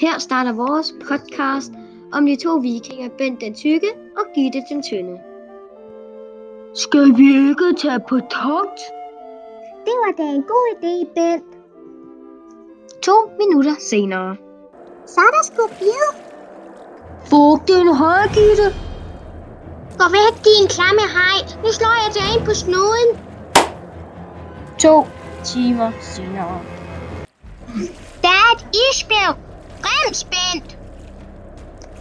Her starter vores podcast om de to vikinger, Bent den Tykke og Gitte den Tynde. Skal vi ikke tage på togt? Det var da en god idé, Bent. To minutter senere. Så er der sgu blevet. Fug den høj, Gitte. Gå væk, din klamme hej. Nu slår jeg dig ind på snuden. To timer senere. Der er et isbjerg. Rems, Bent.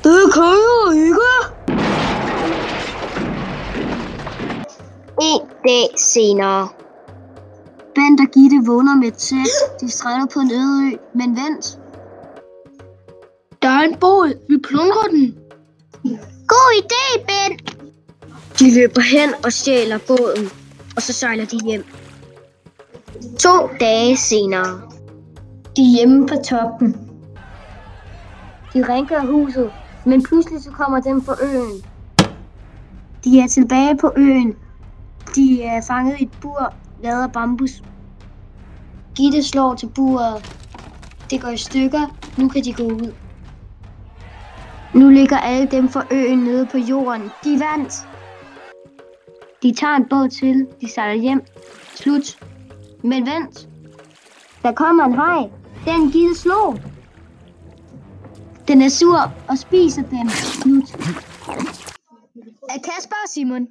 Det kan jeg ikke. En dag senere. Bent og Gitte vågner med tæt. De strander på en øde ø, men vent. Der er en båd. Vi plundrer den. God idé, Bent. De løber hen og stjæler båden, og så sejler de hjem. To dage senere. De er hjemme på toppen. De rengør huset, men pludselig så kommer dem fra øen. De er tilbage på øen. De er fanget i et bur lavet af bambus. Gitte slår til buret. Det går i stykker. Nu kan de gå ud. Nu ligger alle dem fra øen nede på jorden. De vandt. De tager en båd til. De sejler hjem. Slut. Men vent. Der kommer en haj. Den Gitte slog. Den er sur og spiser den. Nu. Øh, Kasper og Simon.